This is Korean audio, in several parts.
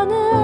오늘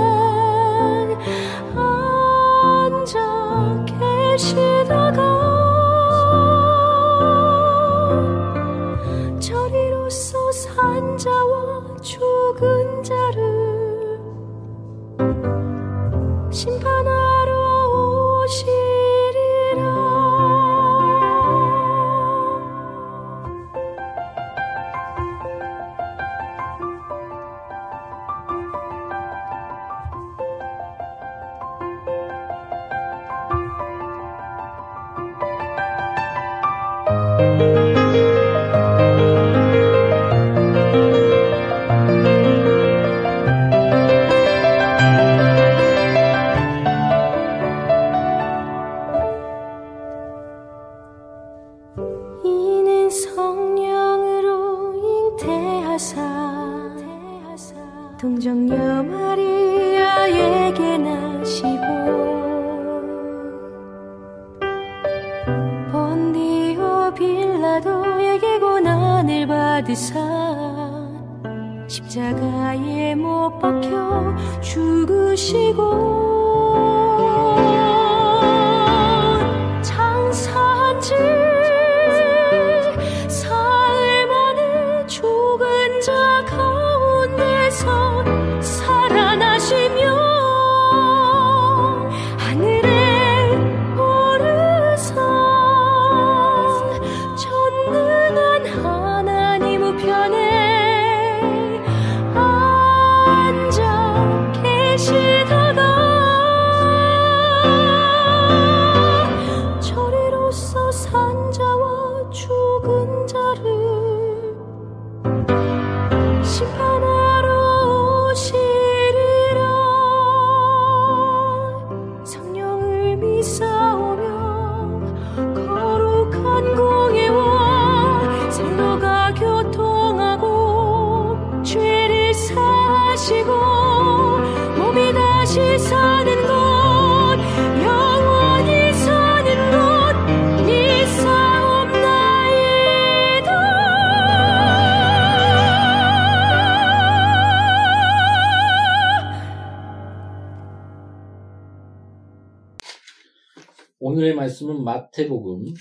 마태복음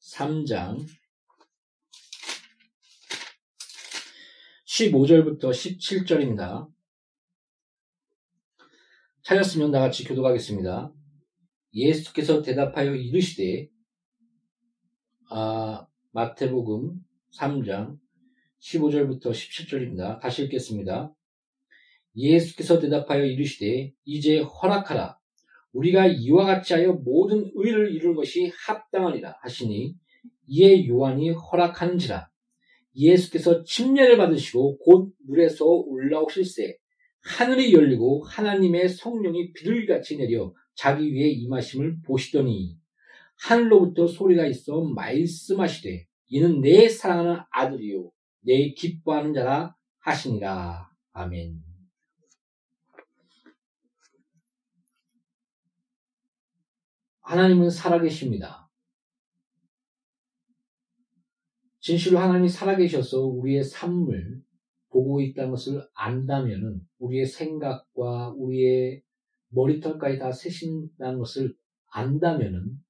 3장 15절부터 17절입니다. 찾았으면 나같이 교도하겠습니다. 예수께서 대답하여 이르시되 아, 마태복음 3장 15절부터 17절입니다. 다시 읽겠습니다. 예수께서 대답하여 이르시되 이제 허락하라 우리가 이와 같이 하여 모든 의를 이룰 것이 합당하리라 하시니 이에 요한이 허락하는지라 예수께서 침례를 받으시고 곧 물에서 올라오실새 하늘이 열리고 하나님의 성령이 비둘기같이 내려 자기 위에 임하심을 보시더니 하늘로부터 소리가 있어 말씀하시되 이는 내 사랑하는 아들이요 내 기뻐하는 자라 하시니라 아멘. 하나님은 살아계십니다. 진실로 하나님이 살아계셔서 우리의 삶을 보고 있다는 것을 안다면은 우리의 생각과 우리의 머리털까지 다 세신다는 것을 안다면은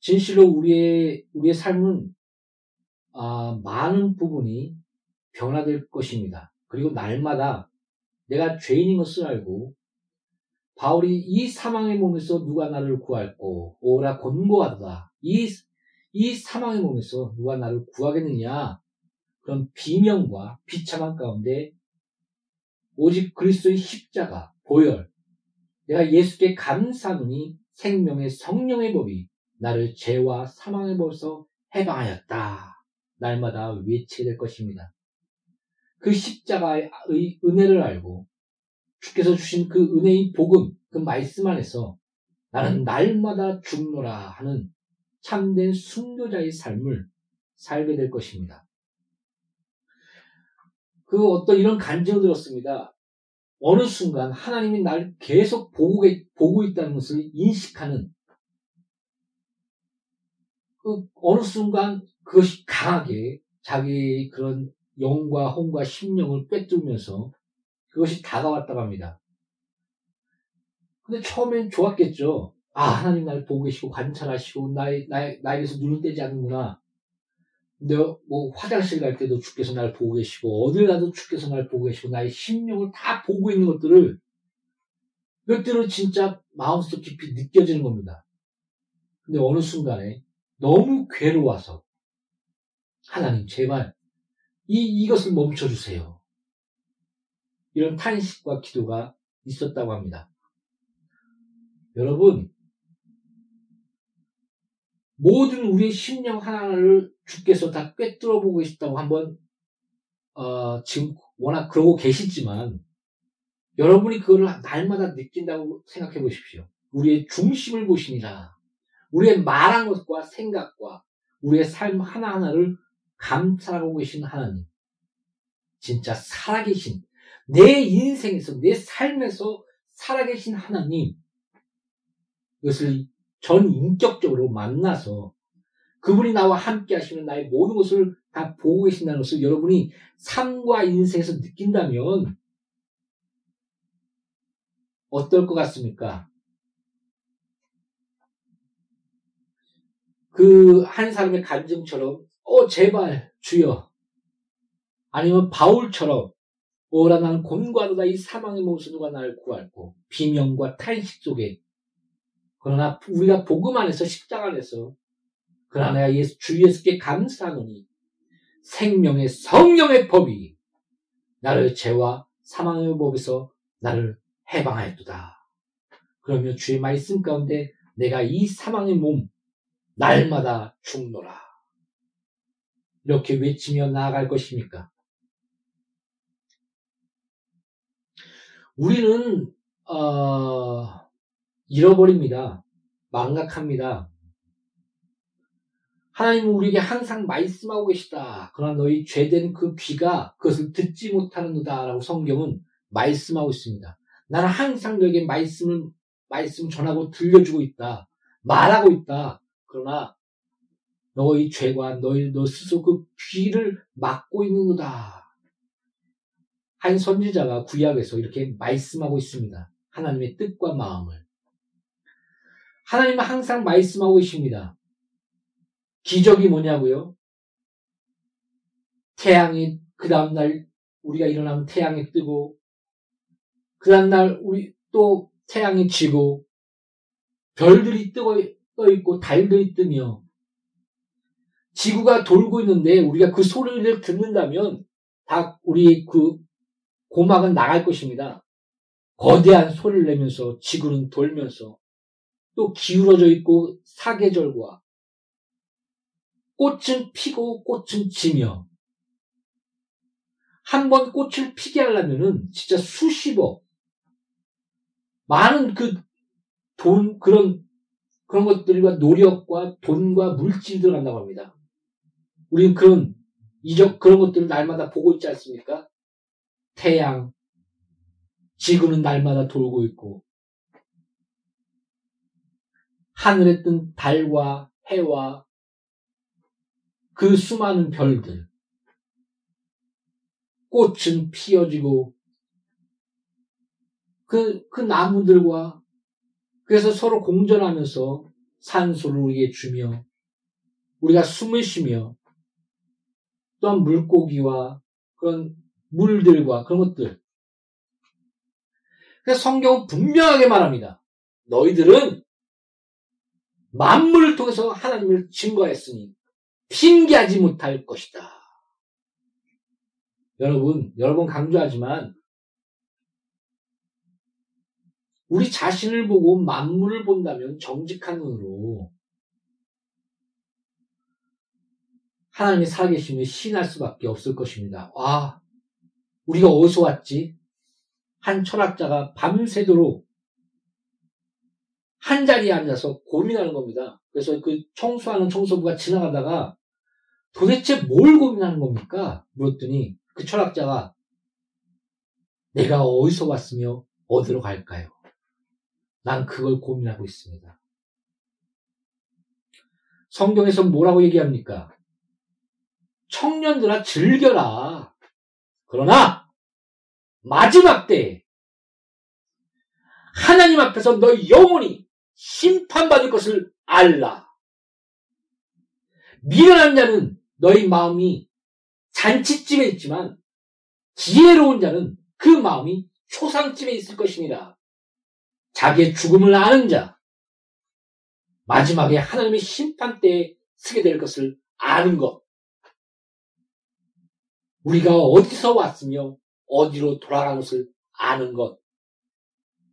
진실로 우리의 우리의 삶은 아, 많은 부분이 변화될 것입니다. 그리고 날마다 내가 죄인인 것을 알고 바울이 이 사망의 몸에서 누가 나를 구할꼬 오라 곤고하다 이, 이 사망의 몸에서 누가 나를 구하겠느냐 그런 비명과 비참한 가운데 오직 그리스도의 십자가 보혈 내가 예수께 감사하노니 생명의 성령의 법이 나를 죄와 사망의 법에서 해방하였다. 날마다 외치게 될 것입니다. 그 십자가의 은혜를 알고 주께서 주신 그 은혜의 복음, 그 말씀 안에서 나는 날마다 죽노라 하는 참된 순교자의 삶을 살게 될 것입니다. 그 어떤 이런 간증을 들었습니다. 어느 순간 하나님이 날 계속 보고, 보고 있다는 것을 인식하는 그 어느 순간 그것이 강하게 자기 그런 영과 혼과 심령을 꿰뚫면서 그것이 다가왔다고 합니다. 근데 처음엔 좋았겠죠. 아, 하나님 나를 보고 계시고 관찰하시고 나의, 나의, 나에게서 눈을 떼지 않는구나. 내가 뭐 화장실 갈 때도 주께서 나를 보고 계시고 어딜 가도 주께서 나를 보고 계시고 나의 심령을 다 보고 있는 것들을 이것들은 진짜 마음속 깊이 느껴지는 겁니다. 근데 어느 순간에 너무 괴로워서 하나님 제발 이 이것을 멈춰 주세요. 이런 탄식과 기도가 있었다고 합니다. 여러분 모든 우리의 심령 하나를 주께서 다 꿰뚫어 보고 계시다고 한번 어, 지금 워낙 그러고 계시지만 여러분이 그거를 날마다 느낀다고 생각해 보십시오. 우리의 중심을 보시니라. 우리의 말한 것과 생각과 우리의 삶 하나하나를 감찰하고 계신 하나님. 진짜 살아계신, 내 인생에서, 내 삶에서 살아계신 하나님. 이것을 전 인격적으로 만나서 그분이 나와 함께 하시는 나의 모든 것을 다 보고 계신다는 것을 여러분이 삶과 인생에서 느낀다면 어떨 것 같습니까? 그 한 사람의 간증처럼 어 제발 주여 아니면 바울처럼 오라 나는 곤과도다 이 사망의 몸에서 누가 나를 구할고 비명과 탄식 속에 그러나 우리가 복음 안에서 십자가 안에서 그러나 내가 예수, 주 예수께 감사하노니 생명의 성령의 법이 나를 죄와 사망의 법에서 나를 해방하였도다. 그러면 주의 말씀 가운데 내가 이 사망의 몸 날마다 죽노라. 이렇게 외치며 나아갈 것입니까? 우리는 어, 잃어버립니다. 망각합니다. 하나님은 우리에게 항상 말씀하고 계시다. 그러나 너희 죄된 그 귀가 그것을 듣지 못하는도다. 라고 성경은 말씀하고 있습니다. 나는 항상 너에게 말씀을, 말씀 전하고 들려주고 있다. 말하고 있다. 그러나 너희 죄가 너희 너 스스로 그 귀를 막고 있는도다. 한 선지자가 구약에서 이렇게 말씀하고 있습니다. 하나님의 뜻과 마음을. 하나님은 항상 말씀하고 계십니다. 기적이 뭐냐고요? 태양이 그 다음날 우리가 일어나면 태양이 뜨고 그 다음날 우리 또 태양이 지고 별들이 뜨고 떠 있고 달들이 뜨며 지구가 돌고 있는데 우리가 그 소리를 듣는다면 다 우리 그 고막은 나갈 것입니다. 거대한 소리를 내면서 지구는 돌면서 또 기울어져 있고 사계절과 꽃은 피고 꽃은 지며 한 번 꽃을 피게 하려면은 진짜 수십억 많은 그 돈 그런 그런 것들과 노력과 돈과 물질이 들어간다고 합니다. 우리는 그런 이적 그런 것들을 날마다 보고 있지 않습니까? 태양, 지구는 날마다 돌고 있고 하늘에 뜬 달과 해와 그 수많은 별들. 꽃은 피어지고 그, 그 나무들과 그래서 서로 공존하면서 산소를 우리에게 주며 우리가 숨을 쉬며 또한 물고기와 그런 물들과 그런 것들. 그래서 성경은 분명하게 말합니다. 너희들은 만물을 통해서 하나님을 증거했으니 핑계하지 못할 것이다. 여러분, 여러 번 강조하지만 우리 자신을 보고 만물을 본다면 정직한 눈으로 하나님이 살아계심을 신할 수밖에 없을 것입니다. 와, 우리가 어디서 왔지? 한 철학자가 밤새도록 한 자리에 앉아서 고민하는 겁니다. 그래서 그 청소하는 청소부가 지나가다가 도대체 뭘 고민하는 겁니까? 물었더니 그 철학자가 내가 어디서 왔으며 어디로 갈까요? 난 그걸 고민하고 있습니다. 성경에서 뭐라고 얘기합니까? 청년들아 즐겨라. 그러나 마지막 때 하나님 앞에서 너 영혼이 심판받을 것을 알라. 미련한 자는 너희 마음이 잔치집에 있지만 지혜로운 자는 그 마음이 초상집에 있을 것이니라. 자기의 죽음을 아는 자, 마지막에 하나님의 심판 때에 쓰게 될 것을 아는 것. 우리가 어디서 왔으며 어디로 돌아가는 것을 아는 것.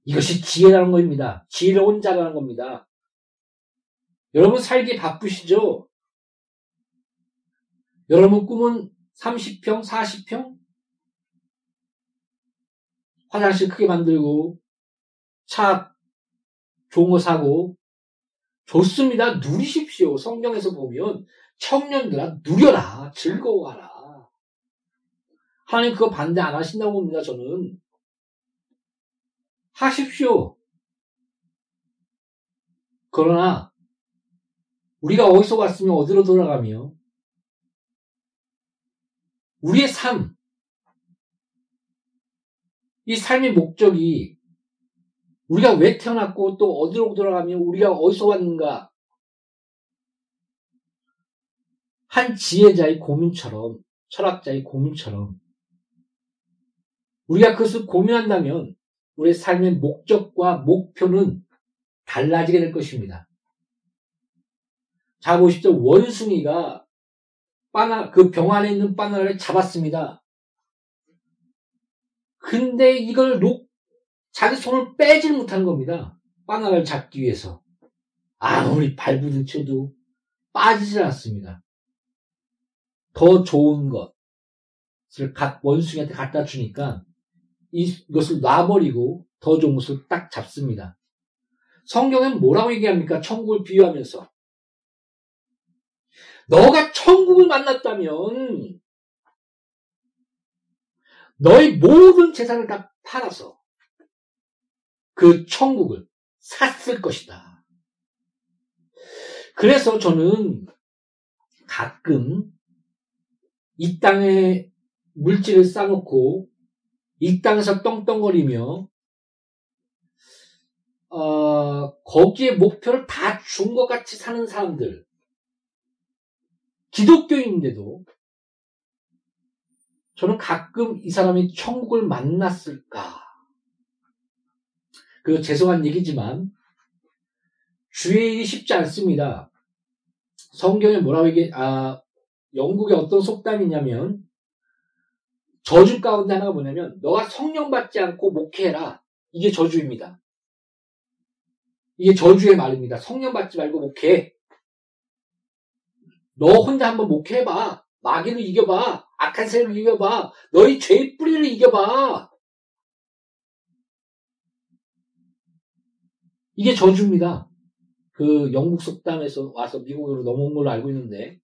이것이 지혜라는 겁니다. 지혜로운 자라는 겁니다. 여러분 살기 바쁘시죠? 여러분 꿈은 30평, 40평? 화장실 크게 만들고, 차 좋은 거 사고, 좋습니다. 누리십시오. 성경에서 보면, 청년들아, 누려라. 즐거워하라. 하나님 그거 반대 안 하신다고 봅니다, 저는. 하십시오. 그러나, 우리가 어디서 왔으며 어디로 돌아가며, 우리의 삶, 이 삶의 목적이 우리가 왜 태어났고 또 어디로 돌아가며 우리가 어디서 왔는가 한 지혜자의 고민처럼 철학자의 고민처럼 우리가 그것을 고민한다면 우리의 삶의 목적과 목표는 달라지게 될 것입니다. 자 보십시오. 원숭이가 바나 그 병 안에 있는 바나나를 잡았습니다. 근데 이걸 놓 자기 손을 빼질 못한 겁니다. 바나나를 잡기 위해서. 아무리 발부딪혀도 빠지질 않습니다. 더 좋은 것을 각 원숭이한테 갖다 주니까 이것을 놔버리고 더 좋은 것을 딱 잡습니다. 성경은 뭐라고 얘기합니까? 천국을 비유하면서. 너가 천국을 만났다면 너의 모든 재산을 다 팔아서 그 천국을 샀을 것이다. 그래서 저는 가끔 이 땅에 물질을 쌓놓고 이 땅에서 떵떵거리며 어, 거기에 목표를 다 준 것 같이 사는 사람들 기독교인인데도 저는 가끔 이 사람이 천국을 만났을까 그 죄송한 얘기지만 주의 일이 쉽지 않습니다. 성경에 뭐라고 얘기, 아, 영국의 어떤 속담이냐면 저주 가운데 하나가 뭐냐면 너가 성령 받지 않고 목회해라. 이게 저주입니다. 이게 저주의 말입니다. 성령 받지 말고 목회해. 너 혼자 한번 목회해봐. 마귀를 이겨봐. 악한 세력을 이겨봐. 너희 죄의 뿌리를 이겨봐. 이게 저주입니다. 그 영국 속담에서 와서 미국으로 넘어온 걸로 알고 있는데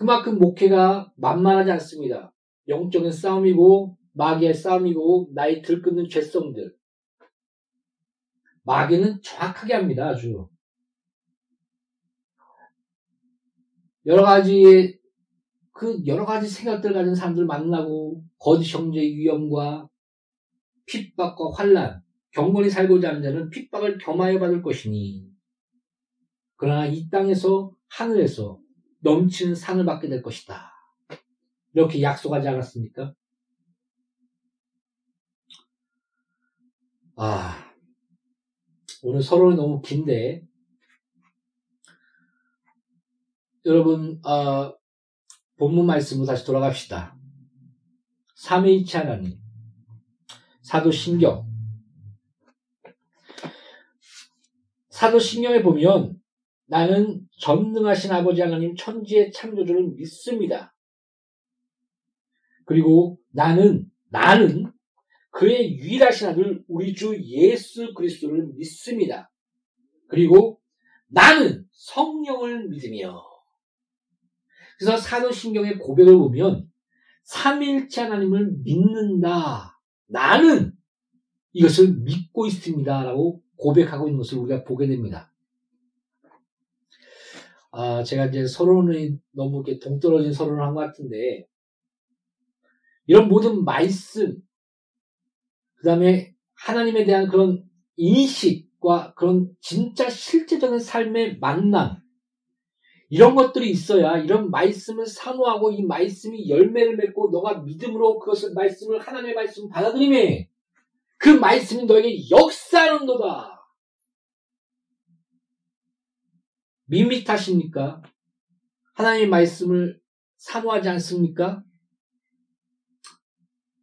그만큼 목회가 만만하지 않습니다. 영적인 싸움이고 마귀의 싸움이고 나의 들끓는 죄성들. 마귀는 정확하게 합니다. 아주. 여러 가지 그 여러 가지 생각들 가진 사람들 만나고 거짓 형제의 위험과 핍박과 환란, 경건히 살고자 하는 자는 핍박을 겸하여 받을 것이니 그러나 이 땅에서 하늘에서 넘치는 상을 받게 될 것이다. 이렇게 약속하지 않았습니까? 아, 오늘 서론이 너무 긴데, 여러분, 어, 본문 말씀으로 다시 돌아갑시다. 삼위일체 하나님, 사도 신경. 사도 신경에 보면 나는 전능하신 아버지 하나님 천지의 창조주를 믿습니다. 그리고 나는 나는 그의 유일하신 아들 우리 주 예수 그리스도를 믿습니다. 그리고 나는 성령을 믿으며 그래서 사도신경의 고백을 보면 삼일체 하나님을 믿는다. 나는 이것을 믿고 있습니다라고 고백하고 있는 것을 우리가 보게 됩니다. 아, 제가 이제 서론이 너무 이렇게 동떨어진 서론을 한 것 같은데, 이런 모든 말씀, 그 다음에 하나님에 대한 그런 인식과 그런 진짜 실제적인 삶의 만남, 이런 것들이 있어야 이런 말씀을 사모하고 이 말씀이 열매를 맺고 너가 믿음으로 그것을 말씀을 하나님의 말씀을 받아들이매 그 말씀이 너에게 역사하는도다. 밋밋하십니까? 하나님의 말씀을 사모하지 않습니까?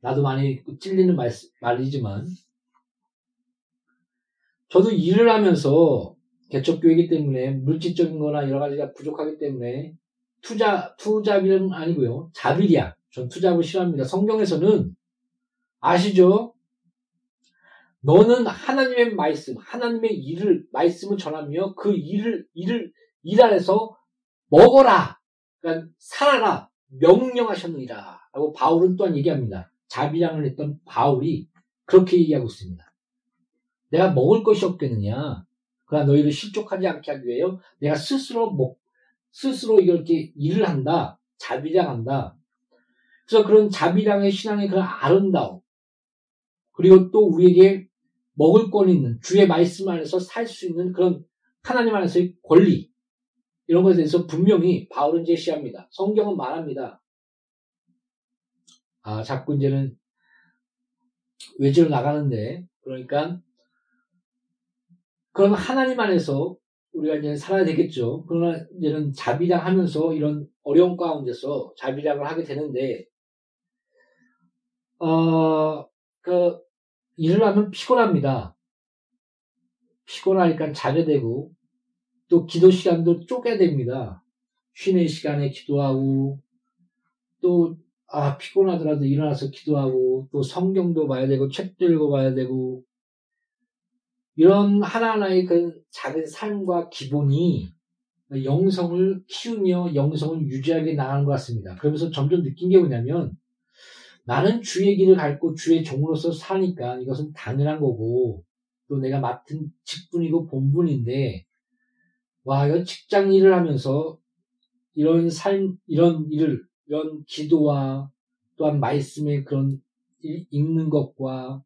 나도 많이 찔리는 말, 말이지만 저도 일을 하면서 개척교회이기 때문에 물질적인 거나 여러 가지가 부족하기 때문에 투자, 투자비는 아니고요. 자비리야. 전 투자를 싫어합니다. 성경에서는 아시죠? 너는 하나님의 말씀, 하나님의 일을, 말씀을 전하며 그 일을, 일을, 일 안에서 먹어라. 그러니까 살아라. 명령하셨느니라. 라고 바울은 또한 얘기합니다. 자비량을 했던 바울이 그렇게 얘기하고 있습니다. 내가 먹을 것이 없겠느냐? 그러나 너희를 실족하지 않게 하기 위하여 내가 스스로 목, 스스로 이렇게 일을 한다. 자비량한다. 그래서 그런 자비량의 신앙의 그런 아름다움. 그리고 또 우리에게 먹을 권 있는 주의 말씀 안에서 살 수 있는 그런 하나님 안에서의 권리. 이런 것에 대해서 분명히 바울은 제시합니다. 성경은 말합니다. 아, 자꾸 이제는 외지로 나가는데, 그러니까 그럼 하나님 안에서 우리가 이제 살아야 되겠죠. 그러나 이제는 자비랑 하면서 이런 어려운 가운데서 자비랑을 하게 되는데, 어, 그, 일을 하면 피곤합니다. 피곤하니까 자게 되고, 또 기도 시간도 쪼개 됩니다. 쉬는 시간에 기도하고, 또, 아, 피곤하더라도 일어나서 기도하고, 또 성경도 봐야 되고, 책도 읽어봐야 되고, 이런 하나하나의 그 작은 삶과 기본이 영성을 키우며 영성을 유지하게 나가는 것 같습니다. 그러면서 점점 느낀 게 뭐냐면 나는 주의 길을 밟고 주의 종으로서 사니까 이것은 당연한 거고 또 내가 맡은 직분이고 본분인데 와 이런 직장 일을 하면서 이런 삶 이런 일을 이런 기도와 또한 말씀의 그런 읽는 것과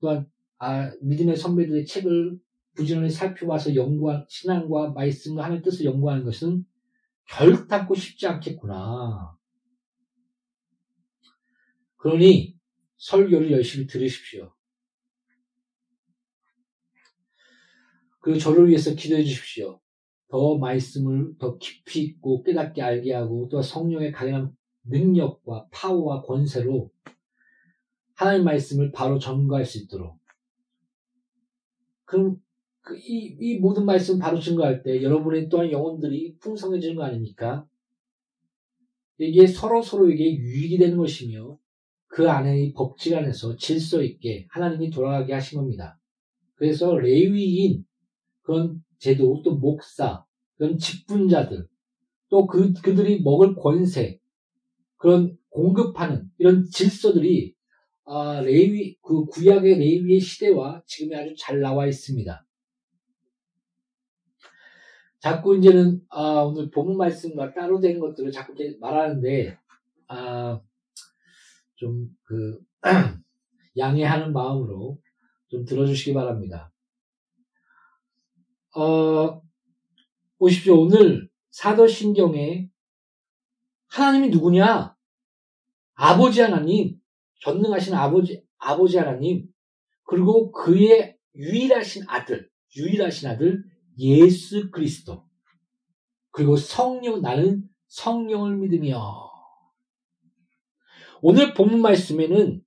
또한 아, 믿음의 선배들의 책을 부지런히 살펴봐서 연구한 신앙과 말씀과 하나님의 뜻을 연구하는 것은 결단코 쉽지 않겠구나. 그러니 설교를 열심히 들으십시오. 그 저를 위해서 기도해 주십시오. 더 말씀을 더 깊이 있고 깨닫게 알게 하고 또 성령의 강한 능력과 파워와 권세로 하나님 말씀을 바로 전가할 수 있도록 그럼 그 이, 이 모든 말씀 바로 증거할 때 여러분의 또한 영혼들이 풍성해지는 거 아닙니까? 이게 서로 서로에게 유익이 되는 것이며 그 안에 법칙 안에서 질서 있게 하나님이 돌아가게 하신 겁니다. 그래서 레위인 그런 제도 또 목사 그런 직분자들 또 그, 그들이 먹을 권세 그런 공급하는 이런 질서들이 아, 레위, 그 구약의 레위의 시대와 지금이 아주 잘 나와 있습니다. 자꾸 이제는 아, 오늘 본문 말씀과 따로 된 것들을 자꾸 말하는데 아, 좀 그 양해하는 마음으로 좀 들어주시기 바랍니다. 어, 보십시오. 오늘 사도신경에 하나님이 누구냐? 아버지 하나님, 전능하신 아버지, 아버지 하나님, 그리고 그의 유일하신 아들, 유일하신 아들, 예수 그리스도. 그리고 성령, 나는 성령을 믿으며. 오늘 본문 말씀에는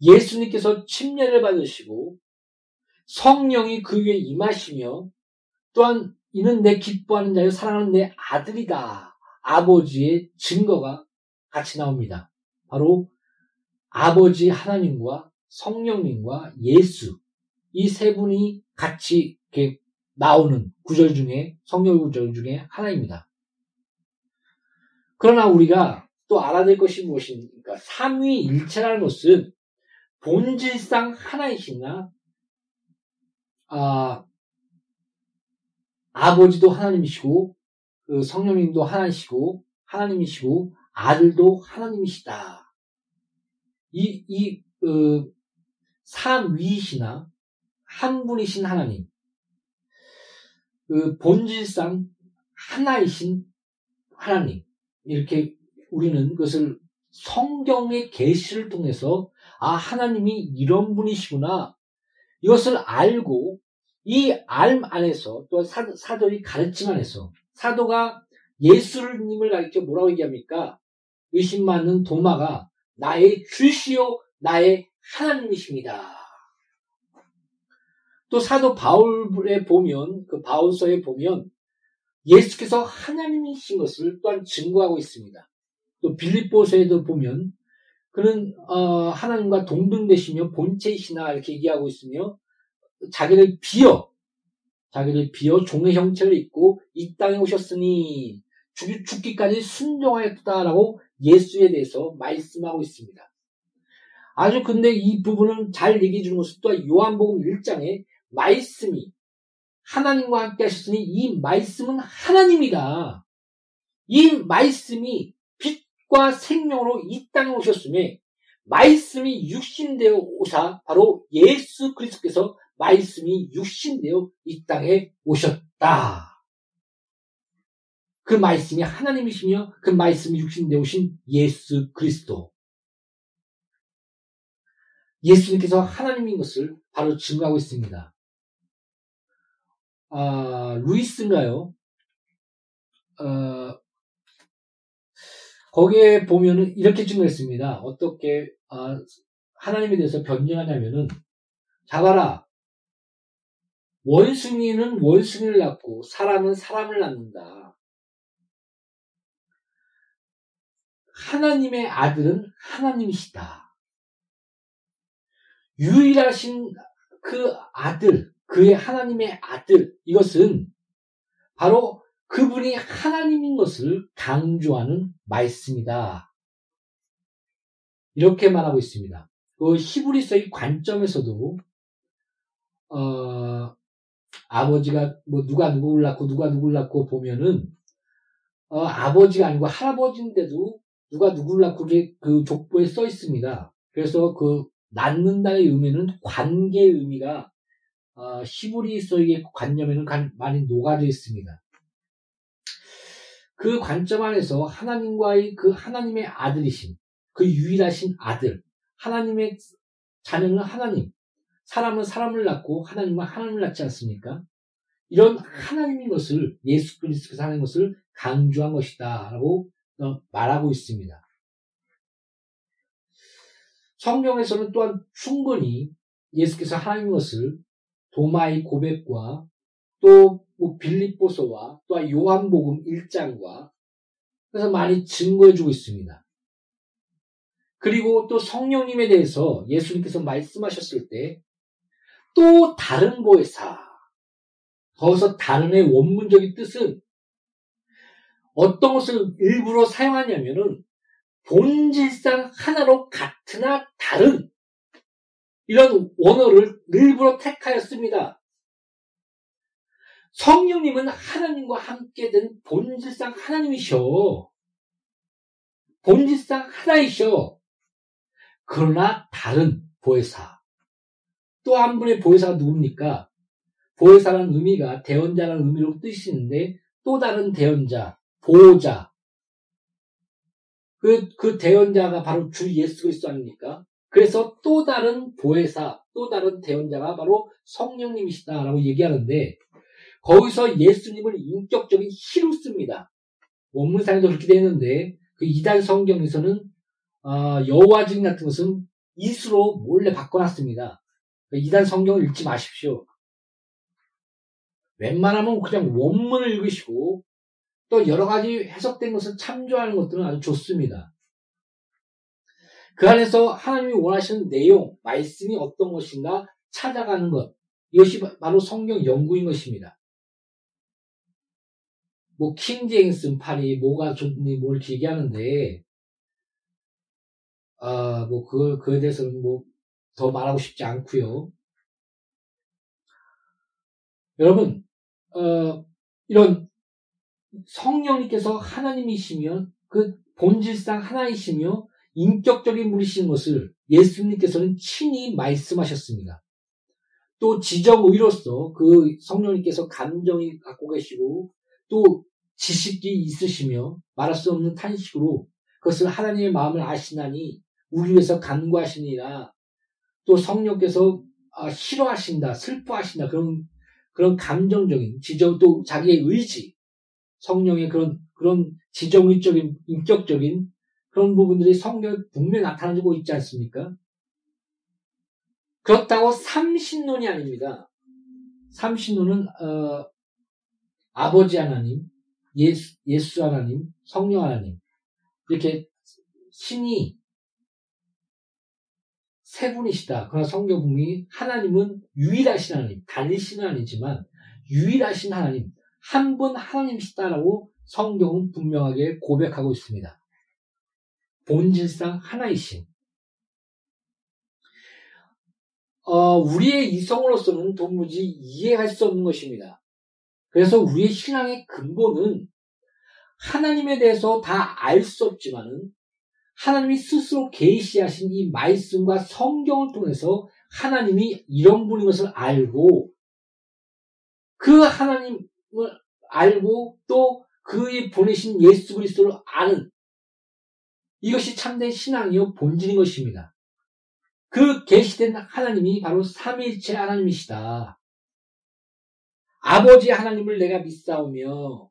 예수님께서 침례를 받으시고 성령이 그 위에 임하시며 또한 이는 내 기뻐하는 자요 사랑하는 내 아들이다. 아버지의 증거가 같이 나옵니다. 바로 아버지 하나님과 성령님과 예수 이 세 분이 같이 이렇게 나오는 구절 중에 성령 구절 중에 하나입니다. 그러나 우리가 또 알아야 될 것이 무엇입니까? 삼위일체라는 것은 본질상 하나이시나 아, 아버지도 하나님이시고 그 성령님도 하나이시고 하나님이시고 아들도 하나님이시다. 이, 이, 어, 삼위이시나 한 분이신 하나님. 그 본질상 하나이신 하나님. 이렇게 우리는 그것을 성경의 계시를 통해서 아 하나님이 이런 분이시구나 이것을 알고 이 알 안에서 또 사도, 의 가르침 안에서 사도가 예수님을 가르쳐 뭐라고 얘기합니까? 의심 많은 도마가 나의 주시오 나의 하나님이십니다. 또 사도 바울에 보면 그 바울서에 보면 예수께서 하나님이신 것을 또한 증거하고 있습니다. 또 빌립보서에도 보면 그는 어, 하나님과 동등되시며 본체이시나 이렇게 얘기하고 있으며 자기를 비어 자기를 비어 종의 형체를 입고 이 땅에 오셨으니 죽, 기까지 순종하였다라고 예수에 대해서 말씀하고 있습니다. 아주 근데 이 부분은 잘 얘기해 주는 것은 또 요한복음 1장에 말씀이 하나님과 함께 하셨으니 이 말씀은 하나님이다. 이 말씀이 빛과 생명으로 이 땅에 오셨음에 말씀이 육신되어 오사 바로 예수 그리스도께서 말씀이 육신되어 이 땅에 오셨다. 그 말씀이 하나님이시며 그 말씀이 육신되어 오신 예수 그리스도. 예수님께서 하나님인 것을 바로 증거하고 있습니다. 아, 루이스인가요? 어, 거기에 보면은 이렇게 증거했습니다. 어떻게 아, 하나님에 대해서 변증하냐면은 자봐라 원숭이는 원숭이를 낳고 사람은 사람을 낳는다. 하나님의 아들은 하나님이시다. 유일하신 그 아들, 그의 하나님의 아들, 이것은 바로 그분이 하나님인 것을 강조하는 말씀이다. 이렇게 말하고 있습니다. 그 히브리서의 관점에서도 어, 아버지가 뭐 누가 누구를 낳고 누가 누구를 낳고 보면은 어, 아버지가 아니고 할아버지인데도 누가 누구를 낳고 그 족보에 써 있습니다. 그래서 그 낳는다의 의미는 관계의 의미가 어, 히브리서의 관념에는 많이 녹아져 있습니다. 그 관점 안에서 하나님과의 그 하나님의 아들이신 그 유일하신 아들 하나님의 자녀는 하나님 사람은 사람을 낳고 하나님은 하나님을 낳지 않습니까? 이런 하나님인 것을 예수 그리스도께서 하는 것을 강조한 것이다라고 어, 말하고 있습니다. 성경에서는 또한 충분히 예수께서 하나님인 것을 도마의 고백과 또뭐 빌립보서와 또 요한복음 1장과 그래서 많이 증거해주고 있습니다. 그리고 또 성령님에 대해서 예수님께서 말씀하셨을 때 또 다른 보혜사 거기서 다른의 원문적인 뜻은 어떤 것을 일부러 사용하냐면은 본질상 하나로 같으나 다른 이런 원어를 일부러 택하였습니다. 성령님은 하나님과 함께 된 본질상 하나님이셔. 본질상 하나이셔. 그러나 다른 보혜사. 또 한 분의 보혜사가 누굽니까? 보혜사라는 의미가 대언자라는 의미로 뜻이 있는데 또 다른 대언자, 보호자. 그, 그 대언자가 바로 주 예수 그리스도 아닙니까? 그래서 또 다른 보혜사, 또 다른 대언자가 바로 성령님이시다라고 얘기하는데 거기서 예수님을 인격적인 희로 씁니다. 원문상에도 그렇게 되어 있는데 그 이단 성경에서는 어, 여호와 증 같은 것은 이수로 몰래 바꿔놨습니다. 그러니까 이단 성경을 읽지 마십시오. 웬만하면 그냥 원문을 읽으시고 또 여러 가지 해석된 것을 참조하는 것들은 아주 좋습니다. 그 안에서 하나님이 원하시는 내용, 말씀이 어떤 것인가 찾아가는 것. 이것이 바로 성경 연구인 것입니다. 뭐, 킹 제임스 팔이 뭐가 좋니, 뭘 얘기하는데, 아, 뭐, 그, 그에 대해서는 뭐, 더 말하고 싶지 않고요 여러분, 어, 이런 성령님께서 하나님이시면 그 본질상 하나이시며 인격적인 분이신 것을 예수님께서는 친히 말씀하셨습니다. 또 지정의로서 그 성령님께서 감정이 갖고 계시고 또 지식이 있으시며 말할 수 없는 탄식으로 그것을 하나님의 마음을 아시나니 우리 위해서 간구하시니라 또 성령께서 아, 싫어하신다 슬퍼하신다 그런 그런 감정적인 지정 또 자기의 의지 성령의 그런 그런 지정의적인 인격적인 그런 부분들이 성경에 분명히 나타나고 있지 않습니까? 그렇다고 삼신론이 아닙니다. 삼신론은 어, 아버지 하나님, 예수, 예수 하나님, 성령 하나님 이렇게 신이 세 분이시다. 그러나 성경 분명히 하나님은 유일하신 하나님, 단일신은 아니지만 유일하신 하나님, 한 분 하나님이시다라고 성경은 분명하게 고백하고 있습니다. 본질상 하나이신. 어, 우리의 이성으로서는 도무지 이해할 수 없는 것입니다. 그래서 우리의 신앙의 근본은 하나님에 대해서 다 알 수 없지만은 하나님이 스스로 계시하신 이 말씀과 성경을 통해서 하나님이 이런 분인 것을 알고 그 하나님을 알고 또 그의 보내신 예수 그리스도를 아는 이것이 참된 신앙이요 본질인 것입니다. 그 계시된 하나님이 바로 삼위일체 하나님이시다. 아버지 하나님을 내가 믿사오며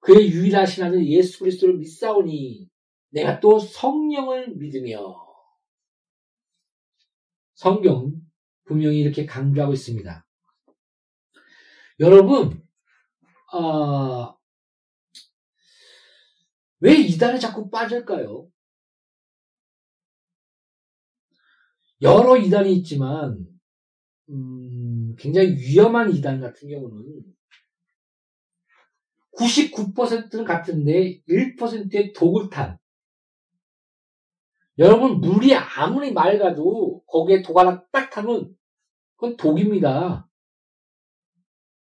그의 유일하신 아들 예수 그리스도를 믿사오니 내가 또 성령을 믿으며 성경은 분명히 이렇게 강조하고 있습니다. 여러분, 어, 왜 이단에 자꾸 빠질까요? 여러 이단이 있지만 음, 굉장히 위험한 이단 같은 경우는 99%는 같은데 1%의 독을 탄 여러분 물이 아무리 맑아도 거기에 독 하나 딱 타면 그건 독입니다.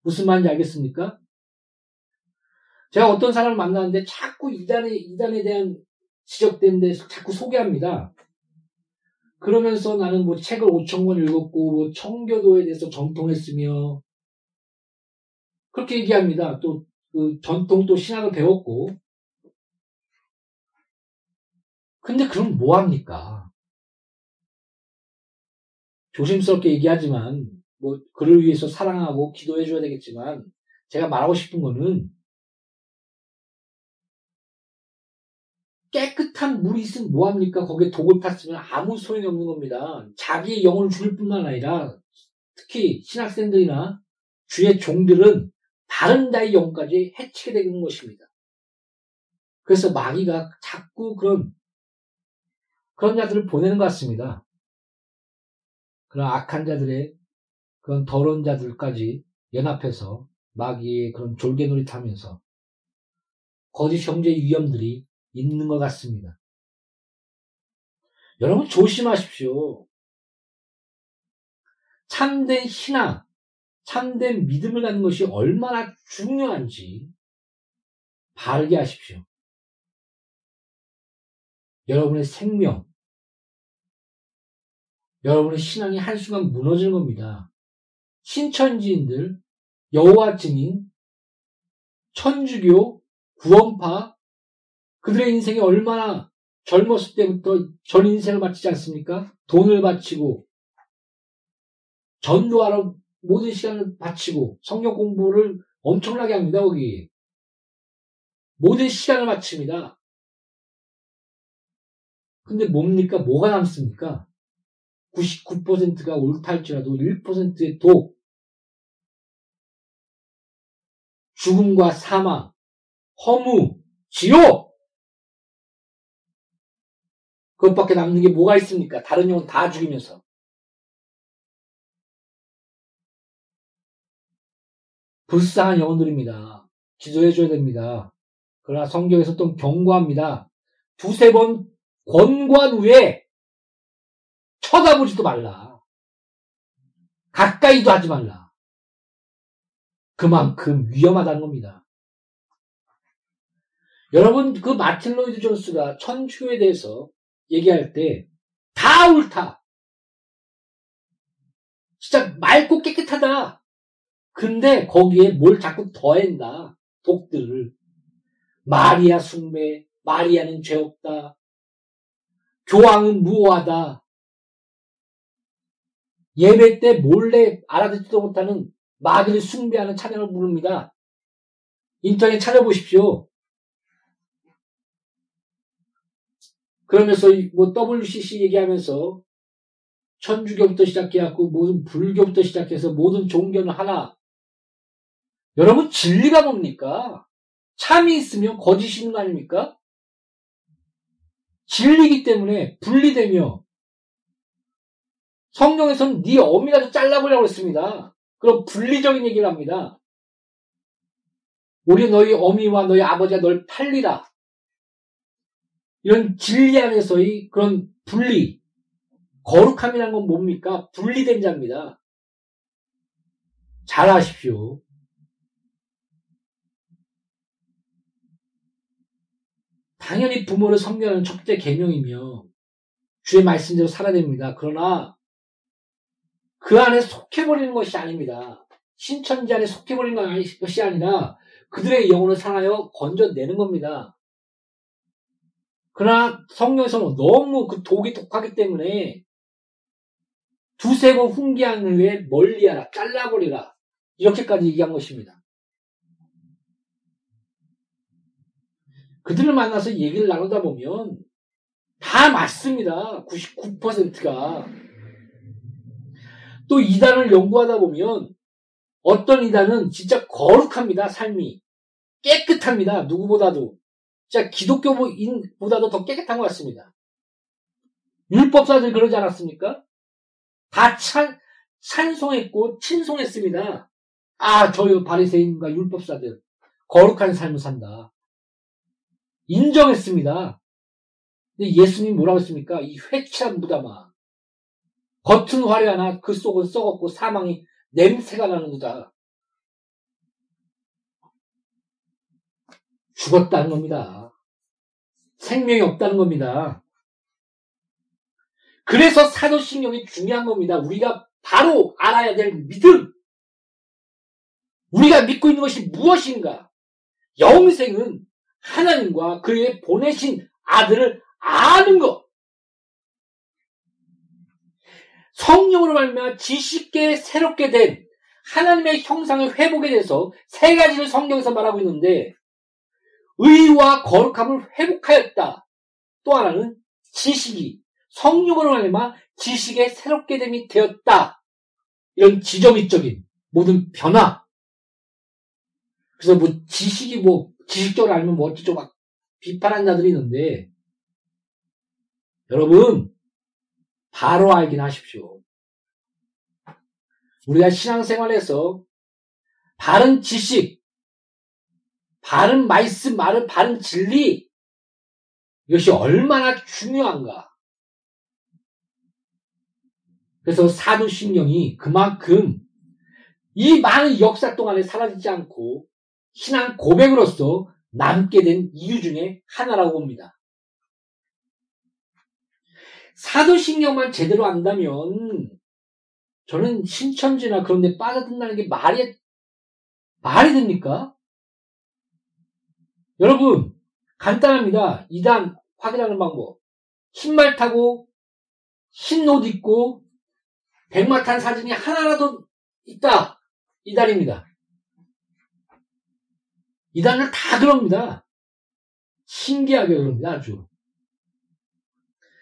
무슨 말인지 알겠습니까? 제가 어떤 사람을 만나는데 자꾸 이단에 이단에 대한 지적된 데 자꾸 소개합니다. 그러면서 나는 뭐 책을 5천 권 읽었고 뭐 청교도에 대해서 전통했으며 그렇게 얘기합니다. 또 그 전통 또 신학을 배웠고 근데 그럼 뭐 합니까? 조심스럽게 얘기하지만 뭐 그를 위해서 사랑하고 기도해 줘야 되겠지만 제가 말하고 싶은 거는 깨끗한 물이 있으면 뭐합니까? 거기에 독을 탔으면 아무 소용이 없는 겁니다. 자기의 영혼을 죽일 뿐만 아니라 특히 신학생들이나 주의 종들은 다른 자의 영까지 해치게 되는 것입니다. 그래서 마귀가 자꾸 그런 그런 자들을 보내는 것 같습니다. 그런 악한 자들의 그런 더러운 자들까지 연합해서 마귀의 그런 졸개놀이 타면서 거짓 형제 위험들이 있는 것 같습니다. 여러분 조심하십시오. 참된 신앙, 참된 믿음을 갖는 것이 얼마나 중요한지 바르게 하십시오. 여러분의 생명, 여러분의 신앙이 한순간 무너지는 겁니다. 신천지인들, 여호와 증인, 천주교, 구원파, 그들의 인생이 얼마나 젊었을 때부터 전 인생을 바치지 않습니까? 돈을 바치고, 전도하러 모든 시간을 바치고, 성경 공부를 엄청나게 합니다, 거기. 모든 시간을 바칩니다. 근데 뭡니까? 뭐가 남습니까? 99%가 옳다 할지라도 1%의 독, 죽음과 사망, 허무, 지옥! 그것밖에 남는 게 뭐가 있습니까? 다른 영혼 다 죽이면서. 불쌍한 영혼들입니다. 기도해줘야 됩니다. 그러나 성경에서 또 경고합니다. 두세 번 권고한 후에 쳐다보지도 말라. 가까이도 하지 말라. 그만큼 위험하다는 겁니다. 여러분, 그 마틴 로이드 존스가 천주교에 대해서 얘기할 때 다 옳다. 진짜 맑고 깨끗하다. 근데 거기에 뭘 자꾸 더한다. 독들을. 마리아 숭배, 마리아는 죄 없다. 교황은 무호하다. 예배 때 몰래 알아듣지도 못하는 마귀를 숭배하는 찬양을 부릅니다. 인터넷 찾아보십시오. 그러면서 뭐 WCC 얘기하면서 천주교부터 시작해갖고 모든 불교부터 시작해서 모든 종교는 하나. 여러분 진리가 뭡니까? 참이 있으면 있는 거 아닙니까? 진리기 때문에 분리되며 성경에서는 네 어미라도 잘라보려고 했습니다. 그럼 분리적인 얘기를 합니다. 우리 너희 어미와 너희 아버지가 널 팔리라. 이런 진리 안에서의 그런 분리, 거룩함이라는 건 뭡니까? 분리된 자입니다. 잘 아십시오. 당연히 부모를 섬겨하는 첫째 계명이며 주의 말씀대로 살아야 됩니다. 그러나 그 안에 속해버리는 것이 아닙니다. 신천지 안에 속해버리는 것이 아니라 그들의 영혼을 상하여 건져내는 겁니다. 그러나 성경에서는 너무 그 독이 독하기 때문에 두세 번 훈계한 후에 멀리하라, 잘라버리라 이렇게까지 얘기한 것입니다. 그들을 만나서 얘기를 나누다 보면 다 맞습니다. 99%가. 또 이단을 연구하다 보면 어떤 이단은 진짜 거룩합니다. 삶이. 깨끗합니다. 누구보다도. 진짜 기독교인보다도 더 깨끗한 것 같습니다. 율법사들 그러지 않았습니까? 다 찬, 찬송했고 친송했습니다. 아, 저요 바리새인과 율법사들 거룩한 삶을 산다. 인정했습니다. 근데 예수님 뭐라고 했습니까? 이 회치한 무담아. 겉은 화려하나 그 속은 썩었고 사망이 냄새가 나는구다. 죽었다는 겁니다. 생명이 없다는 겁니다. 그래서 사도신경이 중요한 겁니다. 우리가 바로 알아야 될 믿음. 우리가 믿고 있는 것이 무엇인가? 영생은 하나님과 그의 보내신 아들을 아는 것. 성령으로 말미암아 지식계 새롭게 된 하나님의 형상을 회복에 대해서 세 가지를 성경에서 말하고 있는데 의와 거룩함을 회복하였다. 또 하나는 지식이 성령으로 말미암아 지식의 새롭게 됨이 되었다. 이런 지점이적인 모든 변화. 그래서 뭐 지식이 뭐 지식적으로 알면 뭐 어쩌고 막 비판한 자들이 있는데 여러분 바로 알긴 하십시오. 우리가 신앙생활에서 바른 지식, 바른 말씀, 바른, 바른 진리, 이것이 얼마나 중요한가. 그래서 사도신경이 그만큼 이 많은 역사 동안에 사라지지 않고 신앙 고백으로서 남게 된 이유 중에 하나라고 봅니다. 사도신경만 제대로 안다면 저는 신천지나 그런 데 빠져든다는 게 말이, 말이 됩니까? 여러분, 간단합니다. 이단 확인하는 방법. 흰말 타고, 흰 옷 입고, 백마 탄 사진이 하나라도 있다. 이단입니다. 이단을 다 그럽니다. 신기하게 그럽니다. 아주.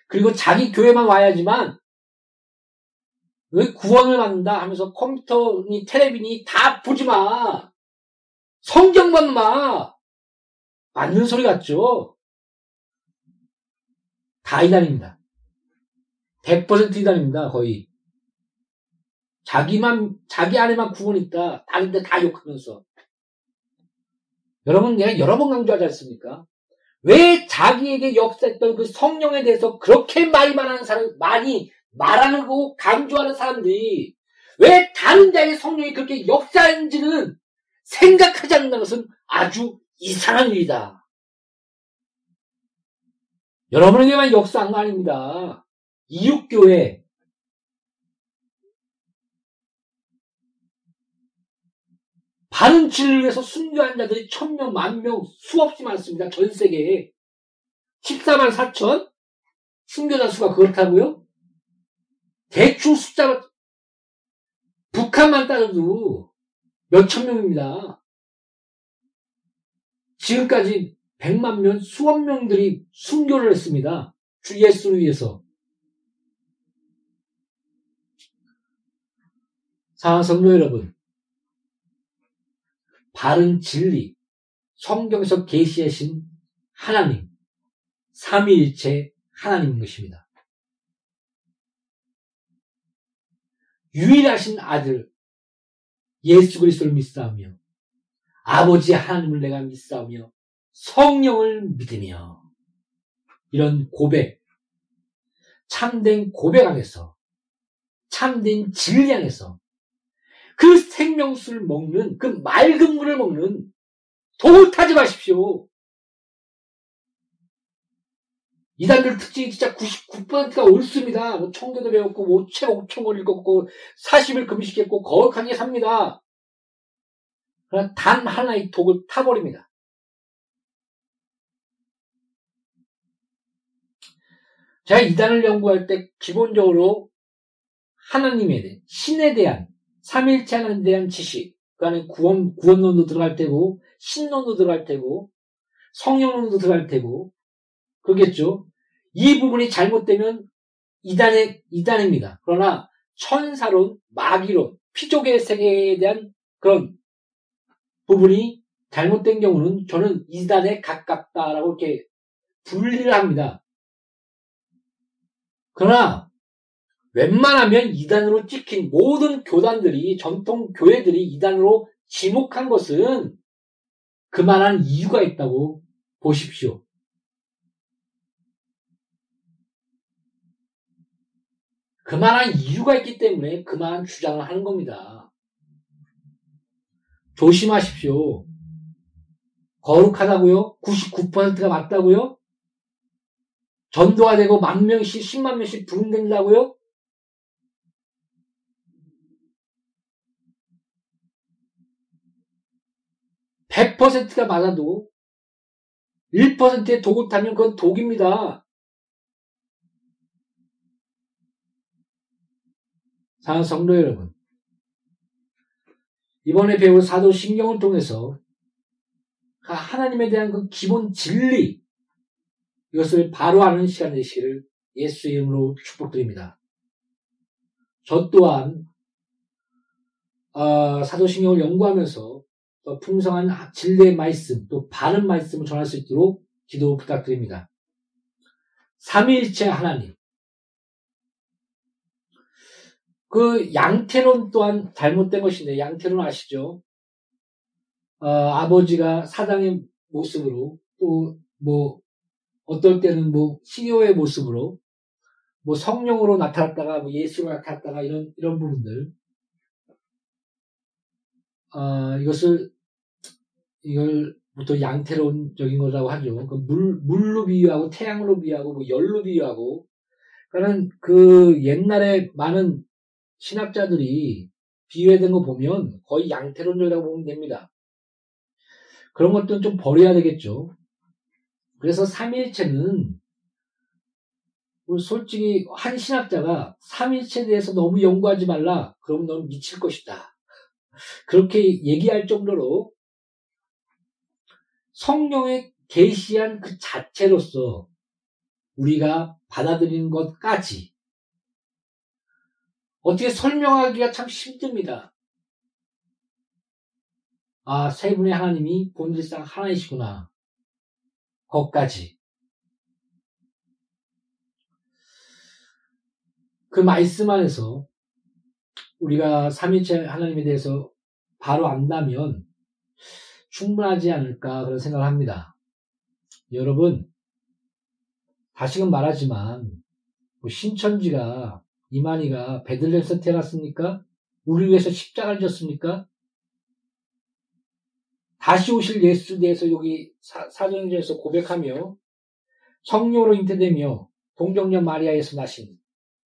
그리고 자기 교회만 와야지만 왜 구원을 받는다 하면서 컴퓨터니 텔레비니 다 보지 마. 성경만 봐. 맞는 소리 같죠? 다 이단입니다. 100% 이단입니다. 거의. 자기만 자기 안에만 구원 있다. 다른데 다 욕하면서. 여러분 내가 여러 번 강조하지 않습니까? 왜 자기에게 역사했던 그 성령에 대해서 그렇게 많이 말하는 사람, 많이 말하는 거 강조하는 사람들이 왜 다른 자의 성령이 그렇게 역사한지는 생각하지 않는다는 것은 아주 이상한 일이다. 여러분에게만 역사한 거 아닙니다. 이웃교회, 바른 진리를 위해서 순교한 자들이 천명, 만명, 수없이 많습니다. 전 세계에. 14만 4천? 순교자 수가 그렇다고요? 대충 숫자, 북한만 따져도 몇천 명입니다. 지금까지 100만 명, 수억 명들이 순교를 했습니다. 주 예수를 위해서. 사랑 성도 여러분, 바른 진리, 성경에서 계시하신 하나님, 삼위일체 하나님인 것입니다. 유일하신 아들 예수 그리스도를 믿사오며 아버지 하나님을 내가 믿사오며 성령을 믿으며 이런 고백 참된 고백 안에서 참된 진리 안에서 그 생명수를 먹는 그 맑은 물을 먹는 독을 타지 마십시오. 이단들 특징이 진짜 99%가 옳습니다. 뭐 청교도 배웠고, 뭐책 엄청 읽었고, 40일 금식했고, 거룩하게 삽니다. 단 하나의 독을 타버립니다. 제가 이단을 연구할 때 기본적으로 하나님에 대한, 신에 대한, 삼일체 하나님에 대한 지식, 그 안에 구원, 구원론도 들어갈 테고, 신론도 들어갈 테고, 성령론도 들어갈 테고, 그겠죠. 이 부분이 잘못되면 이단의, 이단입니다. 그러나 천사론, 마귀론, 피족의 세계에 대한 그런 부분이 잘못된 경우는 저는 이단에 가깝다라고 이렇게 분리를 합니다. 그러나 웬만하면 이단으로 찍힌 모든 교단들이 전통 교회들이 이단으로 지목한 것은 그만한 이유가 있다고 보십시오. 그만한 이유가 있기 때문에 그만한 주장을 하는 겁니다. 조심하십시오. 거룩하다고요? 99%가 맞다고요? 전도가 되고 만 명씩, 10만 명씩 부흥된다고요? (100%가) 맞아도 (1%의) 독을 타면 그건 독입니다. 사랑 성도 여러분, 이번에 배울 사도신경을 통해서 하나님에 대한 그 기본 진리, 이것을 바로 아는 시간 되시기를 예수 이름으로 축복드립니다. 저 또한 어, 사도신경을 연구하면서 더 풍성한 진리의 말씀, 또 바른 말씀을 전할 수 있도록 기도 부탁드립니다. 삼위일체 하나님. 그 양태론 또한 잘못된 것인데 양태론 아시죠? 어, 아버지가 사장의 모습으로 또 뭐 어떨 때는 뭐 신효의 모습으로 뭐 성령으로 나타났다가 뭐 예수로 나타났다가 이런 이런 부분들 어, 이것을 이걸 보통 양태론적인 거라고 하죠. 그 물, 물로 비유하고 태양으로 비유하고 뭐 열로 비유하고 그러니까는 그 옛날에 많은 신학자들이 비유해둔 거 보면 거의 양태론적이라고 보면 됩니다. 그런 것들은 좀 버려야 되겠죠. 그래서 삼일체는 솔직히 한 신학자가 삼일체에 대해서 너무 연구하지 말라. 그러면 너는 미칠 것이다. 그렇게 얘기할 정도로 성령의 계시한 그 자체로서 우리가 받아들이는 것까지 어떻게 설명하기가 참 힘듭니다. 아, 세 분의 하나님이 본질상 하나이시구나. 것까지. 그 말씀 안에서 우리가 삼일체 하나님에 대해서 바로 안다면 충분하지 않을까 그런 생각을 합니다. 여러분, 다시금 말하지만 뭐 신천지가 이만희가 베들레헴에서 태어났습니까? 우리 위해서 십자가를 졌습니까? 다시 오실 예수에 대해서 여기 사, 사전에서 고백하며 성령으로 잉태되며 동정녀 마리아에서 나신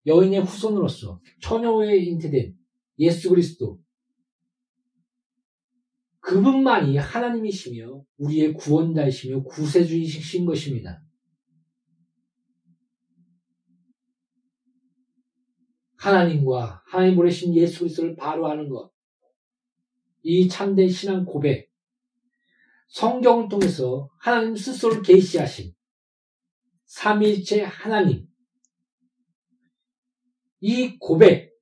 여인의 후손으로서 처녀에 잉태된 예수 그리스도 그분만이 하나님이시며 우리의 구원자이시며 구세주이신 것입니다. 하나님과 하나님 보내신 예수 그리스도를 바로 아는 것. 이 참된 신앙 고백. 성경을 통해서 하나님 스스로를 계시하신 삼일체 하나님. 이 고백.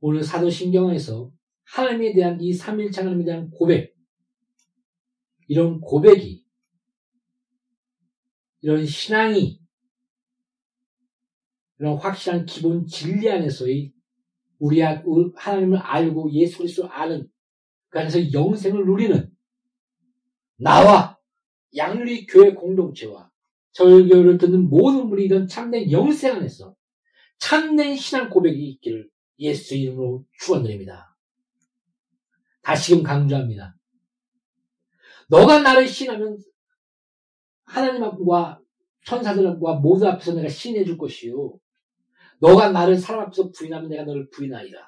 오늘 사도신경에서 하나님에 대한 이 삼일체 하나님에 대한 고백. 이런 고백이 이런 신앙이 이런 확실한 기본 진리 안에서의 우리 하나님을 알고 예수 그리스도를 아는 그 안에서 영생을 누리는 나와 양리 교회 공동체와 설교를 듣는 모든 분이 이런 참된 영생 안에서 참된 신앙 고백이 있기를 예수 이름으로 축원드립니다. 다시금 강조합니다. 너가 나를 신하면 하나님 앞과 천사들과 모두 앞에서 내가 신해 줄 것이요. 너가 나를 사람 앞에서 부인하면 내가 너를 부인하리라.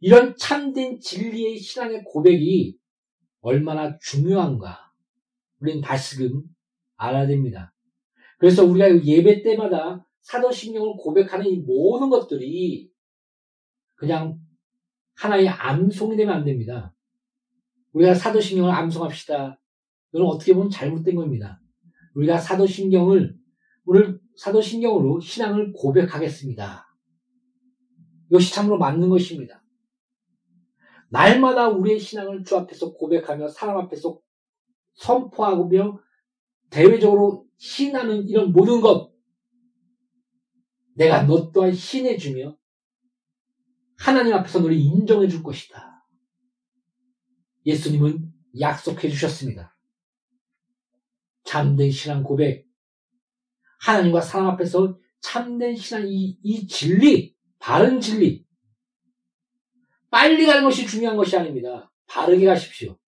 이런 참된 진리의 신앙의 고백이 얼마나 중요한가 우리는 다시금 알아야 됩니다. 그래서 우리가 예배 때마다 사도신경을 고백하는 이 모든 것들이 그냥 하나의 암송이 되면 안 됩니다. 우리가 사도신경을 암송합시다. 이건 어떻게 보면 잘못된 겁니다. 우리가 사도신경을 오늘 사도신경으로 신앙을 고백하겠습니다. 이것이 참으로 맞는 것입니다. 날마다 우리의 신앙을 주 앞에서 고백하며 사람 앞에서 선포하며 대외적으로 신하는 이런 모든 것 내가 너 또한 신해주며 하나님 앞에서 너를 인정해 줄 것이다. 예수님은 약속해 주셨습니다. 참된 신앙 고백, 하나님과 사람 앞에서 참된 신앙, 이, 이 진리, 바른 진리. 빨리 가는 것이 중요한 것이 아닙니다. 바르게 가십시오.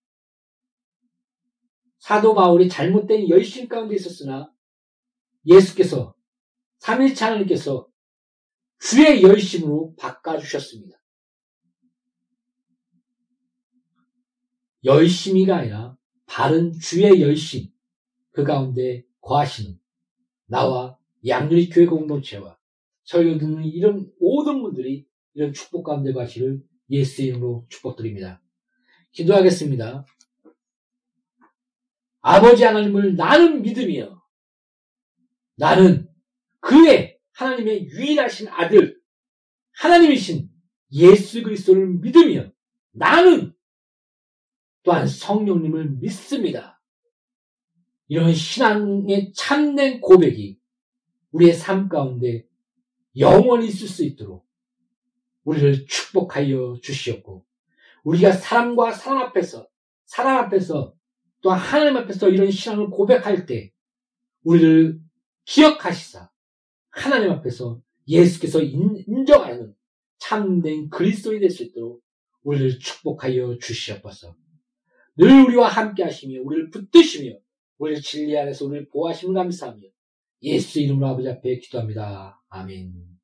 사도 바울이 잘못된 열심 가운데 있었으나 예수께서, 삼일차 하나님께서 주의 열심으로 바꿔주셨습니다. 열심이가 아니라 바른 주의 열심, 그 가운데 거하시는 나와 양누리 교회 공동체와 설교 듣는 이런 모든 분들이 이런 축복 가운데 가시를 예수 이름으로 축복드립니다. 기도하겠습니다. 아버지 하나님을 나는 믿으며 나는 그의 하나님의 유일하신 아들 하나님이신 예수 그리스도를 믿으며 나는 또한 성령님을 믿습니다. 이런 신앙의 참된 고백이 우리의 삶 가운데 영원히 있을 수 있도록 우리를 축복하여 주시었고 우리가 사람과 사람 앞에서 사람 앞에서 또 하나님 앞에서 이런 신앙을 고백할 때 우리를 기억하시사 하나님 앞에서 예수께서 인정하는 참된 그리스도인 될수 있도록 우리를 축복하여 주시옵소서. 늘 우리와 함께 하시며 우리를 붙드시며 우리를 진리 안에서 우리를 보호하심을 감사하며 예수 이름으로 아버지 앞에 기도합니다. 아멘.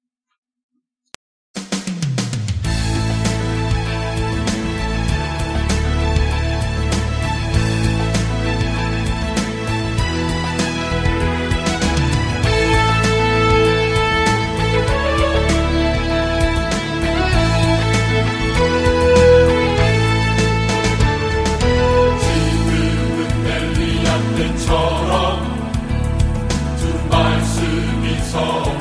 전쟁과 기근